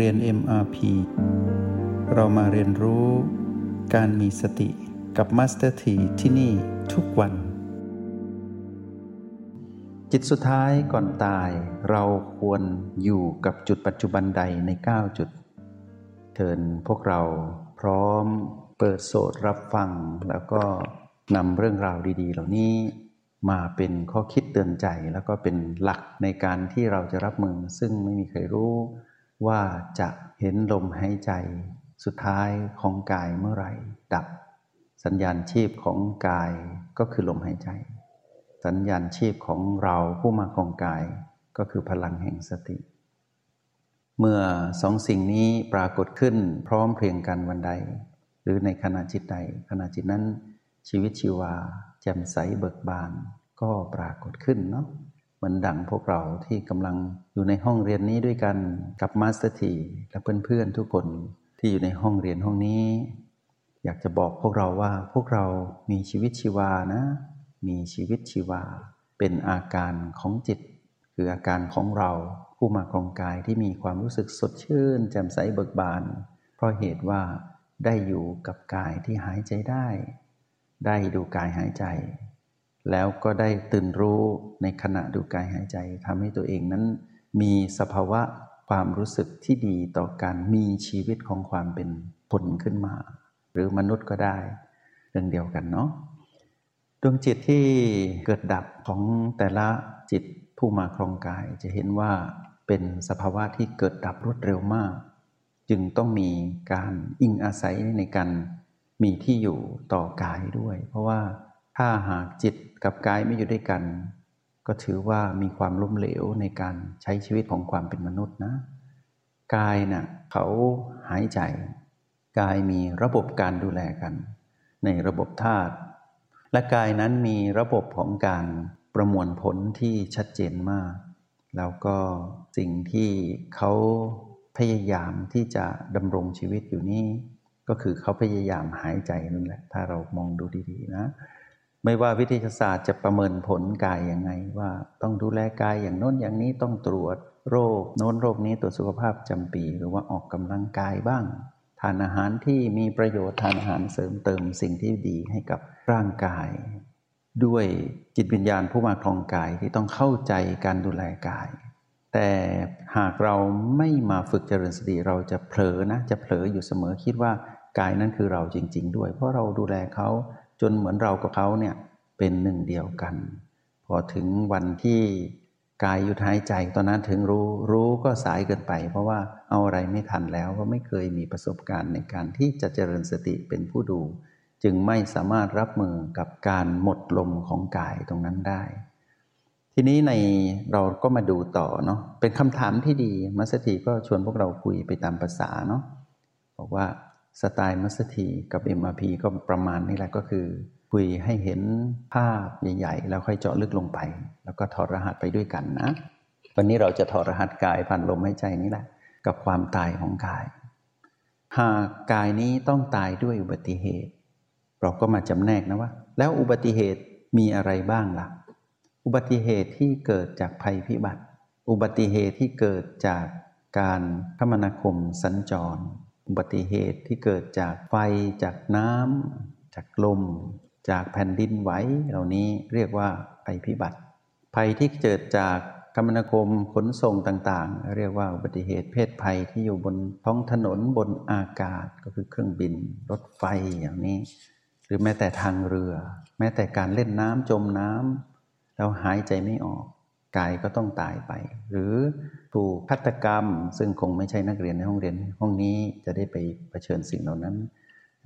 เรียน MRP เรามาเรียนรู้การมีสติกับ Master T ที่ที่นี่ทุกวัน จิตสุดท้ายก่อนตาย เราควรอยู่กับจุดปัจจุบันใดใน 9 จุดเชิญพวกเราพร้อมเปิดโสดรับฟัง แล้วก็นำเรื่องราวดีๆ เหล่านี้มาเป็นข้อคิดเตือนใจแล้วก็เป็นหลักในการที่เราจะรับมือ ซึ่งไม่มีใครรู้ ว่าจะเห็นลมหายใจ สุดท้ายของกายเมื่อไหร่ ดับ สัญญาณชีพของกายก็คือลมหายใจ สัญญาณชีพของเราผู้มาของกายก็คือพลังแห่งสติ เมื่อสองสิ่งนี้ปรากฏขึ้นพร้อมเพรียงกันวันใด หรือในขณะจิตใดขณะจิตนั้นชีวิตชีวาแจ่มใสเบิกบานก็ปรากฏขึ้นเนาะ เหมือนดังพวกเราที่กำลังอยู่ในห้องเรียนนี้ด้วยกันกับมาสเตอร์ทีและเพื่อนๆทุกคนที่อยู่ในห้องเรียนห้องนี้ อยากจะบอกพวกเราว่าพวกเรามีชีวิตชีวานะ มีชีวิตชีวา เป็นอาการของจิต คืออาการของเราผู้มาครองกายที่มีความรู้สึกสดชื่น แจ่มใสเบิกบาน เพราะเหตุว่าได้อยู่กับกายที่หายใจได้ ได้ดูกายหายใจ แล้วก็ได้ตื่นรู้ในขณะดูกายหายใจทำให้ตัวเองนั้น มีสภาวะความรู้สึกที่ดีต่อการมีชีวิตของความเป็นผลขึ้นมา หรือมนุษย์ก็ได้ เรื่องเดียวกันเนาะดวงจิตที่เกิดดับของแต่ละจิตผู้มาครองกายจะเห็นว่าเป็นสภาวะที่เกิดดับรวดเร็วมาก จึงต้องมีการอิงอาศัยในการมีที่อยู่ต่อกายด้วย เพราะว่าถ้าหากจิตกับกายไม่อยู่ด้วยกัน ก็ถือว่ามีความล้มเหลวในการใช้ชีวิตของความเป็นมนุษย์นะ กายนะ่ะเขาหายใจ กายมีระบบการดูแลกัน ในระบบธาตุและกายนั้นมีระบบของการประมวลผลที่ชัดเจนมาก แล้วก็สิ่งที่เขาพยายามที่จะดำรงชีวิตอยู่นี้ก็คือเขาพยายามหายใจนั่นแหละ ถ้าเรามองดูดีๆนะ ไม่ว่าวิทยาศาสตร์จะประเมินผลกายยังไง ว่าต้องดูแลกายอย่างโน้นอย่างนี้ต้องตรวจโรคโน้นโรคนี้ตรวจสุขภาพจำปี หรือว่าออกกำลังกายบ้าง ทานอาหารที่มีประโยชน์ทานอาหารเสริมเติมสิ่งที่ดีให้กับร่างกาย ด้วยจิตวิญญาณผู้มาครองกายที่ต้องเข้าใจการดูแลกาย แต่หากเราไม่มาฝึกเจริญสติเราจะเผลอนะจะเผลออยู่เสมอคิดว่ากายนั้นคือเราจริง ๆ ด้วย เพราะเราดูแลเขา จนเหมือนเรากับเขาเนี่ยเป็นหนึ่งเดียวกัน พอถึงวันที่กายหยุดหายใจตอนนั้นถึงรู้รู้ก็สายเกินไป เพราะว่าเอาอะไรไม่ทันแล้วก็ไม่เคยมีประสบการณ์ในการที่จะเจริญสติเป็นผู้ดู จึงไม่สามารถรับมือกับการหมดลมของกายตรงนั้นได้ ทีนี้ในเราก็มาดูต่อเนาะเป็นคำถามที่ดีมัสถีก็ชวนพวกเราคุยไปตามภาษาเนาะบอกว่า สไตล์มัสถีกับ MRP ก็ประมาณนี้แหละก็คือ คุยให้เห็นภาพใหญ่ ๆ แล้วค่อยเจาะลึกลงไป แล้วก็ถอดรหัสไปด้วยกันนะ วันนี้เราจะถอดรหัสกายผ่านลมหายใจนี่แหละ กับความตายของกาย หากกายนี้ต้องตายด้วยอุบัติเหตุ เราก็มาจำแนกนะว่า แล้วอุบัติเหตุมีอะไรบ้างล่ะ อุบัติเหตุที่เกิดจากภัยพิบัติ อุบัติเหตุที่เกิดจากการคมนาคมสัญจร อุบัติเหตุที่เกิดจากไฟจากน้ำจากลม จากแผ่นดินไหวเหล่านี้เรียกว่าภัยพิบัติ ภัยที่เกิดจากคมนาคมขนส่งต่างๆ เรียกว่าอุบัติเหตุเพศภัยที่อยู่บนท้องถนนบนอากาศก็คือเครื่องบิน รถไฟอย่างนี้ หรือแม้แต่ทางเรือ แม้แต่การเล่นน้ำจมน้ำแล้วหายใจไม่ออก กายก็ต้องตายไป หรือถูกฆาตกรรม ซึ่งคงไม่ใช่นักเรียนในห้องเรียนห้องนี้จะได้ไปเผชิญสิ่งเหล่านั้น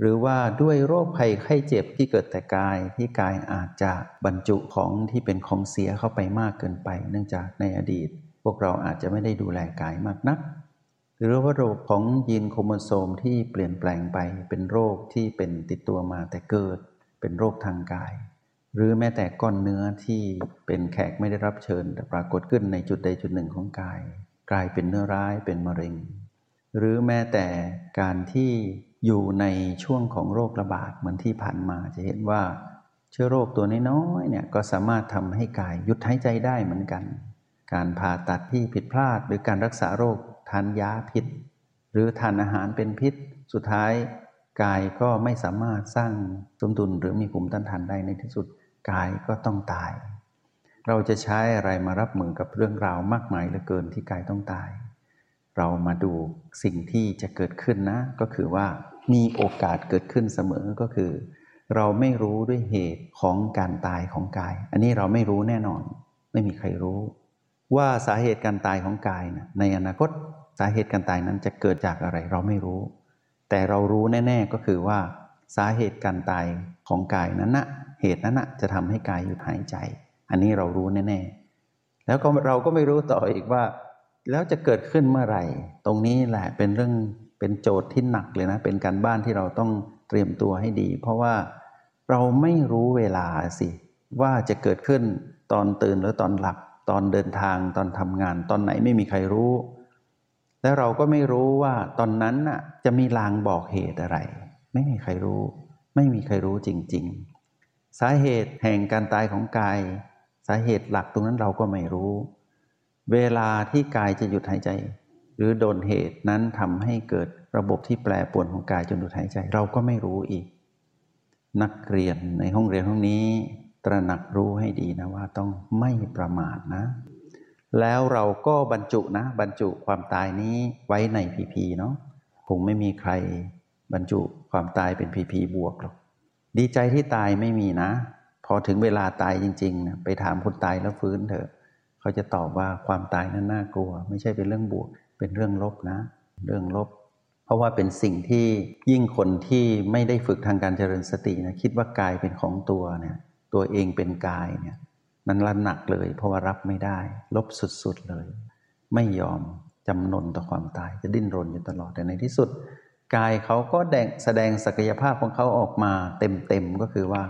หรือว่าด้วยโรคภัยไข้เจ็บที่เกิดแต่กายที่กายอาจจะบรรจุของที่เป็นของเสียเข้าไปมากเกินไป เนื่องจากในอดีต พวกเราอาจจะไม่ได้ดูแลกายมากนัก หรือว่าโรคของยีนโครโมโซมที่เปลี่ยนแปลงไปเป็นโรคที่เป็นติดตัวมาแต่เกิด เป็นโรคทางกาย หรือแม้แต่ก้อนเนื้อที่เป็นแขกไม่ได้รับเชิญ แต่ปรากฏขึ้นในจุดใดจุดหนึ่งของกาย กลายเป็นเนื้อร้ายเป็นมะเร็ง หรือแม้แต่การที่อยู่ในช่วงของโรคระบาดเหมือนที่ผ่านมาจะเห็นว่า เชื้อโรคตัวน้อยๆเนี่ยก็สามารถทำให้กายหยุดหายใจได้เหมือนกัน การผ่าตัดที่ผิดพลาด หรือการรักษาโรคทานยาผิด หรือทานอาหารเป็นพิษ สุดท้าย กายก็ไม่สามารถสร้างสมดุลหรือมีภูมิต้านทานได้ในที่สุดกายก็ต้องตาย เราจะใช้อะไรมารับมือกับเรื่องราวมากมายเหลือเกินที่กายต้องตาย เรามาดูสิ่งที่จะเกิดขึ้นนะ ก็คือว่ามีโอกาสเกิดขึ้นเสมอก็คือ เราไม่รู้ด้วยเหตุของการตายของกาย อันนี้เราไม่รู้แน่นอน ไม่มีใครรู้ ว่าสาเหตุการตายของกายนะในอนาคตสาเหตุการตายนั้นจะเกิดจากอะไรเราไม่รู้ แต่เรารู้แน่ๆก็คือว่าสาเหตุการตายของกายนั้นนะเหตุนั้นนะจะทำให้กายหยุดหายใจ อันนี้เรารู้แน่ๆ แล้วก็เราก็ไม่รู้ต่ออีกว่า แล้วจะเกิดขึ้นเมื่อไหร่ ตรงนี้แหละเป็นเรื่องเป็นโจทย์ที่หนักเลยนะ เป็นการบ้านที่เราต้องเตรียมตัวให้ดี เพราะว่าเราไม่รู้เวลาสิ ว่าจะเกิดขึ้นตอนตื่นหรือตอนหลับตอนเดินทางตอนทำงาน ตอนไหนไม่มีใครรู้ แล้วเราก็ไม่รู้ว่าตอนนั้นน่ะจะมีลางบอกเหตุอะไร ไม่มีใครรู้ ไม่มีใครรู้จริง ๆ สาเหตุแห่งการตายของกาย สาเหตุหลักตรงนั้นเราก็ไม่รู้ เวลาที่กายจะหยุดหายใจ หรือโดนเหตุนั้นทำให้เกิดระบบที่แปรปรวนของกายจนหยุดหายใจ เราก็ไม่รู้อีก นักเรียนในห้องเรียนห้องนี้ ตระหนักรู้ให้ดีนะว่าต้องไม่ประมาทนะ แล้วเราก็บรรจุนะ บรรจุความตายนี้ไว้ในพีพีเนาะคงไม่มีใครบรรจุความตายเป็นพีพีบวกหรอกดีใจที่ตายไม่มีนะ พอถึงเวลาตายจริงๆนะไปถามคนตายแล้วฟื้นเถอะ เขาจะตอบว่าความตายนั้นน่ากลัว ไม่ใช่เป็นเรื่องบวก เป็นเรื่องลบนะ เรื่องลบ เพราะว่าเป็นสิ่งที่ยิ่งคนที่ไม่ได้ฝึกทางการเจริญสตินะคิดว่ากายเป็นของตัวเนี่ยตัวเองเป็นกายเนี่ย นั้นละหนักเลย เพราะว่ารับไม่ได้ ลบสุดๆเลย ไม่ยอมจำนนต่อความตายจะดิ้นรนอยู่ตลอดแต่ในที่สุด กายเขาก็แสดงศักยภาพของเขาออกมาเต็มๆก็คือว่า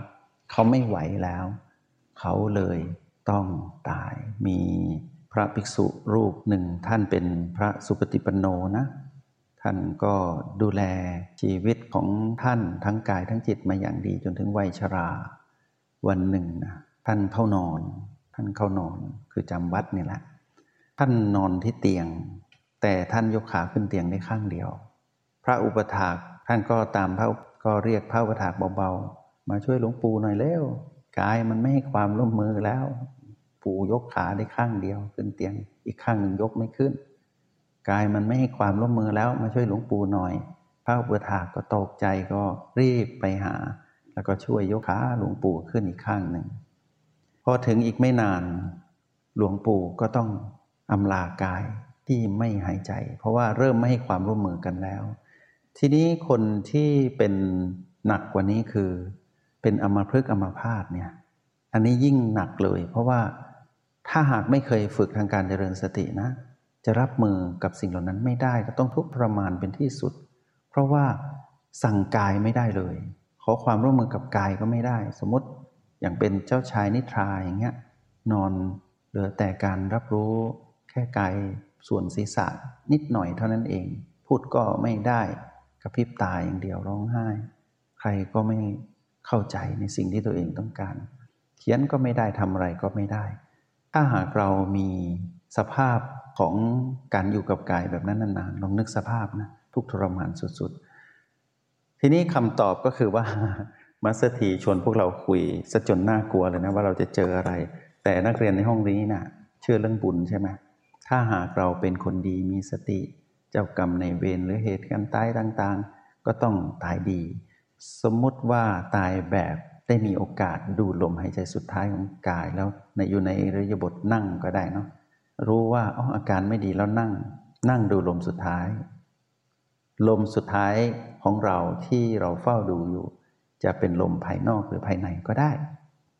เขาไม่ไหวแล้ว เขาเลยต้องตาย มีพระภิกษุรูปหนึ่งท่านเป็นพระสุปฏิปันโนนะ ท่านก็ดูแลชีวิตของท่านทั้งกายทั้งจิตมาอย่างดีจนถึงวัยชรา วันหนึ่งนะ ท่านเข้านอน ท่านเข้านอนคือจำวัดนี่แหละ ท่านนอนที่เตียง แต่ท่านยกขาขึ้นเตียงได้ข้างเดียว พระอุปถากท่านก็ตามพระก็เรียกพระอุปถากเบาๆ มาช่วยหลวงปู่หน่อยเร็วกายมันไม่ให้ความร่วมมือแล้ว ปู่ยกขาได้ข้างเดียว ขึ้นเตียง อีกข้างหนึ่งยกไม่ขึ้น กายมันไม่ให้ความร่วมมือแล้วมาช่วยหลวงปู่หน่อย พระอุปถาก็ตกใจก็รีบไปหา แล้วก็ช่วยยกขาหลวงปู่ขึ้นอีกข้างหนึ่ง อถึงอีกไม่นาน หลวงปู่ก็ต้องอำลากายที่ไม่หายใจ เพราะว่าเริ่มไม่ให้ความร่วมมือกันแล้ว ทีนี้คนที่เป็นหนักกว่านี้คือ เป็นอมพฤกษ์อมพาตเนี่ยอันนี้ยิ่งหนักเลย เพราะว่าถ้าหากไม่เคยฝึกทางการเจริญสตินะ จะรับมือกับสิ่งเหล่านั้นไม่ได้ก็ต้องทุกข์ทรมานเป็นที่สุด เพราะว่าสั่งกายไม่ได้เลย ขอความร่วมมือกับกายก็ไม่ได้ สมมติ อย่างเป็นเจ้าชายนิทราอย่างเงี้ยนอนเหลือแต่การรับรู้แค่กายส่วนศีรษะนิดหน่อยเท่านั้นเอง พูดก็ไม่ได้กระพริบตาอย่างเดียวร้องไห้ ใครก็ไม่เข้าใจในสิ่งที่ตัวเองต้องการ เขียนก็ไม่ได้ทำอะไรก็ไม่ได้ ถ้าหากเรามีสภาพของการอยู่กับกายแบบนั้นนานๆลองนึกสภาพนะทุกทรมานสุดๆ ทีนี้คำตอบก็คือว่า มัสถีชวนพวกเราคุยซะจนน่ากลัวเลยนะว่าเราจะเจออะไร แต่นักเรียนในห้องนี้นะ่ะ เชื่อเรื่องบุญใช่ไหมถ้าหากเราเป็นคนดีมีสติ เจ้ากรรมในเวรหรือเหตุการณ์ตายต่างๆ ก็ต้องตายดี สมมุติว่าตายแบบได้มีโอกาสดูลมหายใจสุดท้ายของกายแล้วในอยู่ในระยบทนั่งก็ได้เนาะรู้ว่าอ๋ออาการไม่ดีแล้วนั่ง นั่งดูลมสุดท้าย ลมสุดท้ายของเราที่เราเฝ้าดูอยู่ จะเป็นลมภายนอกหรือภายในก็ได้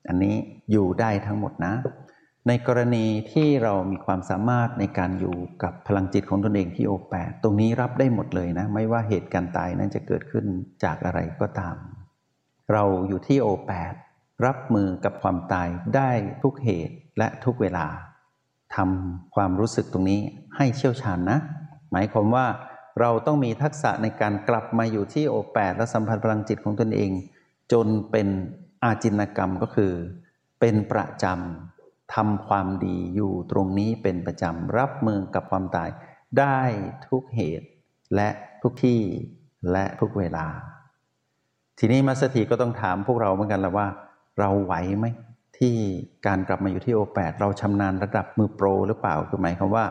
อันนี้อยู่ได้ทั้งหมดนะ ในกรณีที่เรามีความสามารถในการอยู่กับพลังจิตของตนเองที่โอแปดตรงนี้รับได้หมดเลยนะ ไม่ว่าเหตุการณ์ตายนั้นจะเกิดขึ้นจากอะไรก็ตาม เราอยู่ที่โอแปดรับมือกับความตายได้ทุกเหตุและทุกเวลาทำความรู้สึกตรงนี้ให้เชี่ยวชาญนะ หมายความว่า เราต้องมีทักษะในการกลับมาอยู่ที่โอแปดและสัมพันธ์พลังจิตของตนเอง จนเป็นอาจินกรรมก็คือ เป็นประจำทำความดีอยู่ตรงนี้เป็นประจำรับมือกับความตาย ได้ทุกเหตุ และทุกที่และทุกเวลา ทีนี้มัสถีก็ต้องถามพวกเราเหมือนกันแล้วว่า เราไหวไหมที่การกลับมาอยู่ที่โอแปดเราชำนาญระดับมือโปรหรือเปล่าคือหมายความว่า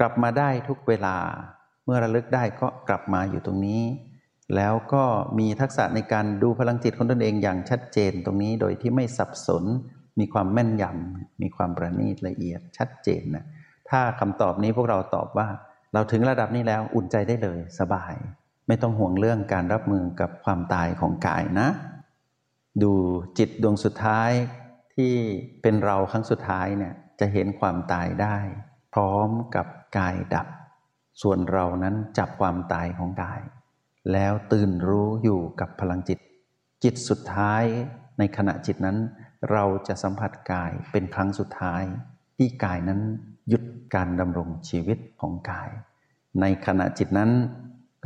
กลับมาได้ทุกเวลา มื่อระลึกได้ก็กลับมาอยู่ตรงนี้ แล้วก็มีทักษะในการดูพลังจิตของตนเองอย่างชัดเจนตรงนี้โดยที่ไม่สับสน มีความแม่นยำมีความประณีตละเอียดชัดเจนนะถ้าคำตอบนี้พวกเราตอบว่า เราถึงระดับนี้แล้วอุ่นใจได้เลยสบาย ไม่ต้องห่วงเรื่องการรับมือกับความตายของกายนะ ดูจิตดวงสุดท้ายที่เป็นเราครั้งสุดท้ายเนี่ยจะเห็นความตายได้ พร้อมกับกายดับ ส่วนเรานั้นจับความตายของกาย แล้วตื่นรู้อยู่กับพลังจิต จิตสุดท้ายในขณะจิตนั้น เราจะสัมผัสกายเป็นครั้งสุดท้าย ที่กายนั้นหยุดการดำรงชีวิตของกาย ในขณะจิตนั้น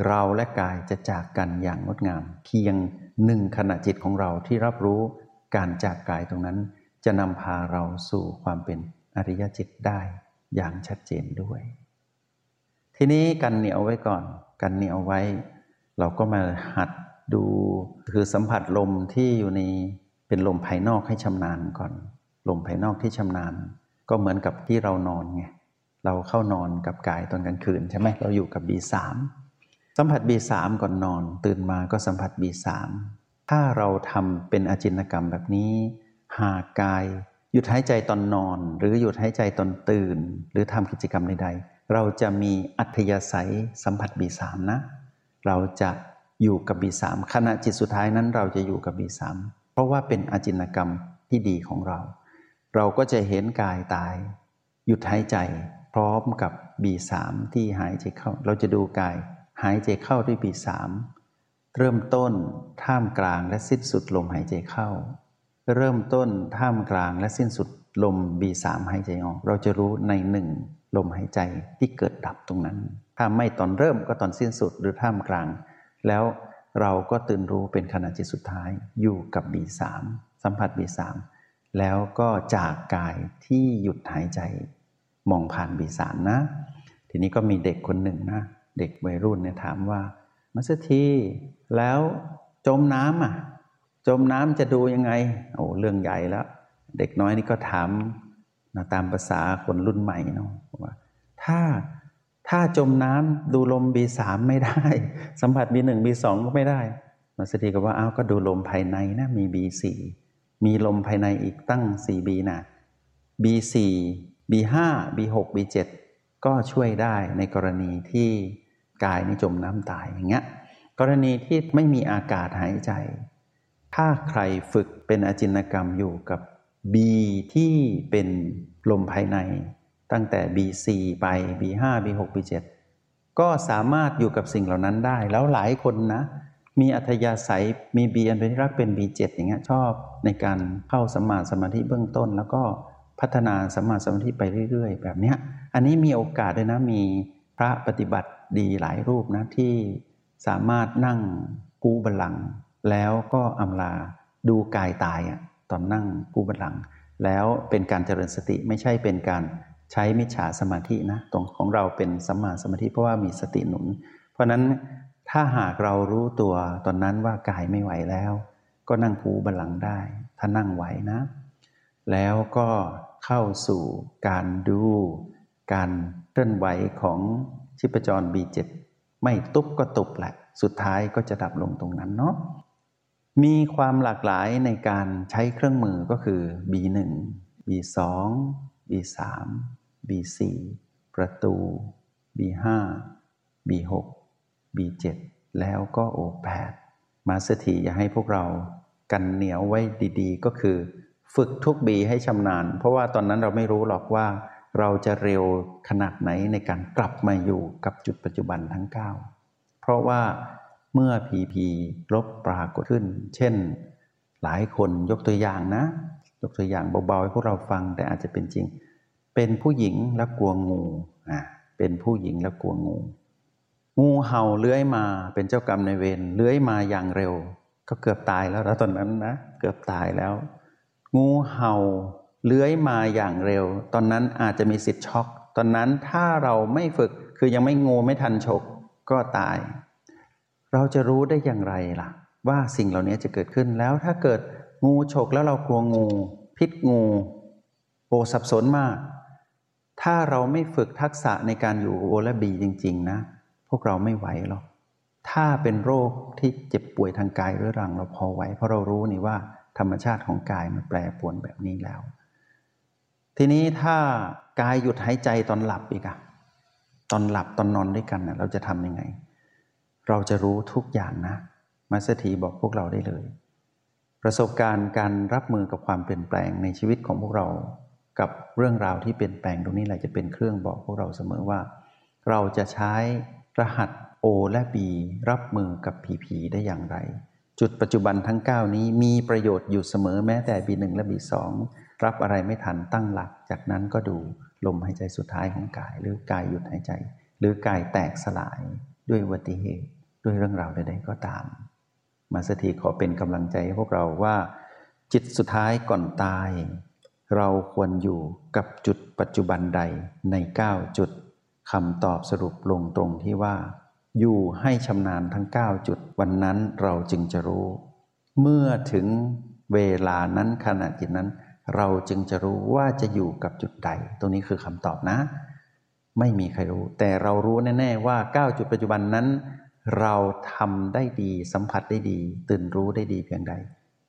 เราและกายจะจากกันอย่างงดงาม เพียงหนึ่งขณะจิตของเราที่รับรู้การจากกายตรงนั้น จะนำพาเราสู่ความเป็นอริยจิตได้อย่างชัดเจนด้วย ทีนี้กันเหนียวไว้ก่อน กันเหนียวไว้ เราก็มาหัดดูคือสัมผัสลมที่อยู่ในเป็นลมภายนอกให้ชำนาญก่อน ลมภายนอกที่ชำนาญ ก็เหมือนกับที่เรานอนไงเราเข้านอนกับกายตอนกลางคืนใช่ไหมเราอยู่กับ B3 สัมผัส B3 ก่อนนอน ตื่นมาก็สัมผัส B3 ถ้าเราทำเป็นอจินกรรมแบบนี้ หากกาย หยุดหายใจตอนนอน หรือหยุดหายใจตอนตื่น หรือทำกิจกรรมใดๆ เราจะมีอัธยาศัยสัมผัสบีสามนะ เราจะอยู่กับบีสามขณะจิตสุดท้ายนั้นเราจะอยู่กับบีสามเพราะว่าเป็นอจินกรรมที่ดีของเรา เราก็จะเห็นกายตาย หยุดหายใจพร้อมกับบีสามที่หายใจเข้า เราจะดูกายหายใจเข้าด้วยบีสามเริ่มต้นท่ามกลางและสิ้นสุดลมหายใจเข้า เริ่มต้นท่ามกลางและสิ้นสุดลม B3 หายใจออก เราจะรู้ในหนึ่ง ลมหายใจที่เกิดดับตรงนั้น ถ้าไม่ตอนเริ่มก็ตอนสิ้นสุดหรือท่ามกลาง แล้วเราก็ตื่นรู้เป็นขณะจิตสุดท้ายอยู่กับ B3 สัมผัส B3 แล้วก็จากกายที่หยุดหายใจมองผ่าน B3 นะ ทีนี้ก็มีเด็กคนหนึ่งนะ เด็กวัยรุ่นเนี่ยถามว่ามัสทีแล้วจมน้ำอะจมน้ำจะดูยังไง โอ้เรื่องใหญ่แล้ว เด็กน้อยนี่ก็ถาม นะตามภาษาคนรุ่นใหม่เนาะว่าถ้าถ้าจมน้ำดูลมบีสามไม่ได้ สัมผัสบีหนึ่งบีสองก็ไม่ได้มาสถีก็ว่าอ้าวก็ดูลมภายในนะมีบีสี่มีลมภายในอีกตั้งสี่บีนะบีสี่บีห้าบีหกบีเจ็ดก็ช่วยได้ในกรณีที่กายนี่จมน้ำตายอย่างเงี้ยกรณีที่ไม่มีอากาศหายใจ ถ้าใครฝึกเป็นอจินกรรมอยู่กับ B ที่เป็นลมภายใน ตั้งแต่ B4 ไป B5 B6 B7 ก็สามารถอยู่กับสิ่งเหล่านั้นได้ แล้วหลายคนนะ มีอัธยาศัยมี B อันเป็นที่รักเป็น B7 อย่างเงี้ยชอบในการเข้าสมาสมาธิเบื้องต้น แล้วก็พัฒนาสมาสมาธิไปเรื่อย ๆ แบบเนี้ยอันนี้มีโอกาสด้วยนะมีพระปฏิบัติดีหลายรูปนะที่สามารถนั่งกู้บัลลังแล้วก็อำลาดูกายตายอะ อนนั่งกูบัลลัง แล้วเป็นการเจริญสติไม่ใช่เป็นการใช้มิจฉาสมาธินะตรงของเราเป็นสัมมาสมาธิเพราะว่ามีสติหนุน เพราะนั้นถ้าหากเรารู้ตัวตอนนั้นว่ากายไม่ไหวแล้ว ก็นั่งกูบัลลังได้ ถ้านั่งไหวนะ แล้วก็เข้าสู่การดู การเคลื่อนไหวของชิปจร B7 ไม่ตุบก็ตุบแหละ สุดท้ายก็จะดับลงตรงนั้นเนาะ มีความหลากหลายในการใช้เครื่องมือก็คือ B1 B2 B3 B4 ประตู B5 B6 B7 แล้วก็ O8 มาสถีอย่าให้พวกเรากันเหนียวไว้ดีๆ ก็คือ ฝึกทุกบีให้ชำนาญ เพราะว่าตอนนั้นเราไม่รู้หรอกว่า เราจะเร็วขนาดไหนในการกลับมาอยู่กับจุดปัจจุบันทั้ง 9 เพราะว่า เมื่อผีผีลบปรากฏขึ้น เช่น หลายคนยกตัวอย่างนะ ยกตัวอย่างเบาๆให้พวกเราฟังแต่อาจจะเป็นจริง เป็นผู้หญิงแล้วกลัวงูอ่าเป็นผู้หญิงแล้วกลัวงู งูเห่าเลื้อยมาเป็นเจ้ากรรมในเวรเลื้อยมาอย่างเร็ว ก็เกือบตายแล้วนะตอนนั้นนะ เกือบตายแล้ว งูเห่าเลื้อยมาอย่างเร็ว ตอนนั้นอาจจะมีสิทธิ์ช็อก ตอนนั้นถ้าเราไม่ฝึกคือยังไม่งูไม่ทันฉกก็ตาย เราจะรู้ได้อย่างไรล่ะ ว่าสิ่งเหล่านี้จะเกิดขึ้นแล้วถ้าเกิดงูฉกแล้วเรากลัวงู พิษงูโอสับสนมาก ถ้าเราไม่ฝึกทักษะในการอยู่โอและบีจริง ๆ นะ พวกเราไม่ไหวหรอกถ้าเป็นโรคที่เจ็บป่วยทางกายเรื้อรังเราพอไหวเพราะเรารู้นี่ว่าธรรมชาติของกายมันแปรปรวนแบบนี้แล้ว ทีนี้ถ้ากายหยุดหายใจตอนหลับอีกอะตอนหลับตอนนอนด้วยกันนะเราจะทำยังไง เราจะรู้ทุกอย่างนะมาสถีบอกพวกเราได้เลย ประสบการณ์การรับมือกับความเปลี่ยนแปลงในชีวิตของพวกเรา กับเรื่องราวที่เปลี่ยนแปลงตรงนี้แหละจะเป็นเครื่องบอกพวกเราเสมอว่า เราจะใช้รหัส O และ B รับมือกับ PP ได้อย่างไร จุดปัจจุบันทั้ง 9 นี้มีประโยชน์อยู่เสมอแม้แต่ B1 และ B2 รับอะไรไม่ทันตั้งหลัก จากนั้นก็ดูลมหายใจสุดท้ายของกาย หรือกายหยุดหายใจ หรือกายแตกสลาย ด้วยอุบัติเหตุด้วยเรื่องราวใดๆก็ตาม มาสถีขอเป็นกำลังใจให้พวกเราว่า จิตสุดท้ายก่อนตาย เราควรอยู่กับจุดปัจจุบันใดใน 9 จุดคำตอบสรุปลงตรงที่ว่า อยู่ให้ชำนาญทั้ง 9 จุด วันนั้นเราจึงจะรู้ เมื่อถึงเวลานั้นขณะจิตนั้น เราจึงจะรู้ว่าจะอยู่กับจุดใด ตรงนี้คือคำตอบนะ ไม่มีใครรู้ แต่เรารู้แน่ ๆ ว่า 9 จุดปัจจุบันนั้น เราทำได้ดีสัมผัสได้ดี ตื่นรู้ได้ดีเพียงใด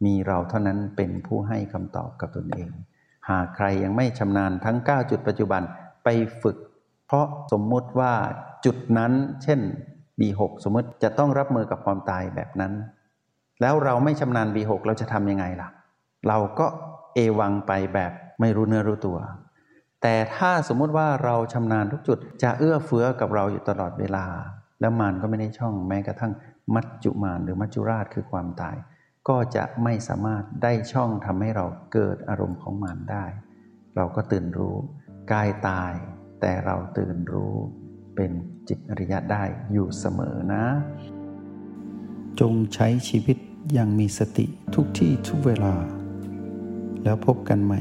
มีเราเท่านั้นเป็นผู้ให้คำตอบกับตนเอง หากใครยังไม่ชำนาญทั้ง 9 จุดปัจจุบันไปฝึก เพราะสมมุติว่าจุดนั้น เช่น B6 สมมติจะต้องรับมือกับความตายแบบนั้น แล้วเราไม่ชำนาญ B6 เราจะทำยังไงล่ะ เราก็เอวังไปแบบไม่รู้เนื้อรู้ตัว แต่ถ้าสมมุติว่าเราชำนาญทุกจุดจะเอื้อเฟื้อกับเราอยู่ตลอดเวลา แล้วมารก็ไม่ได้ช่องแม้กระทั่งมัจจุมารหรือมัจจุราชคือความตาย ก็จะไม่สามารถได้ช่องทำให้เราเกิดอารมณ์ของมารได้ เราก็ตื่นรู้กายตาย แต่เราตื่นรู้เป็นจิตอริยะได้อยู่เสมอนะ จงใช้ชีวิตอย่างมีสติทุกที่ทุกเวลา แล้วพบกันใหม่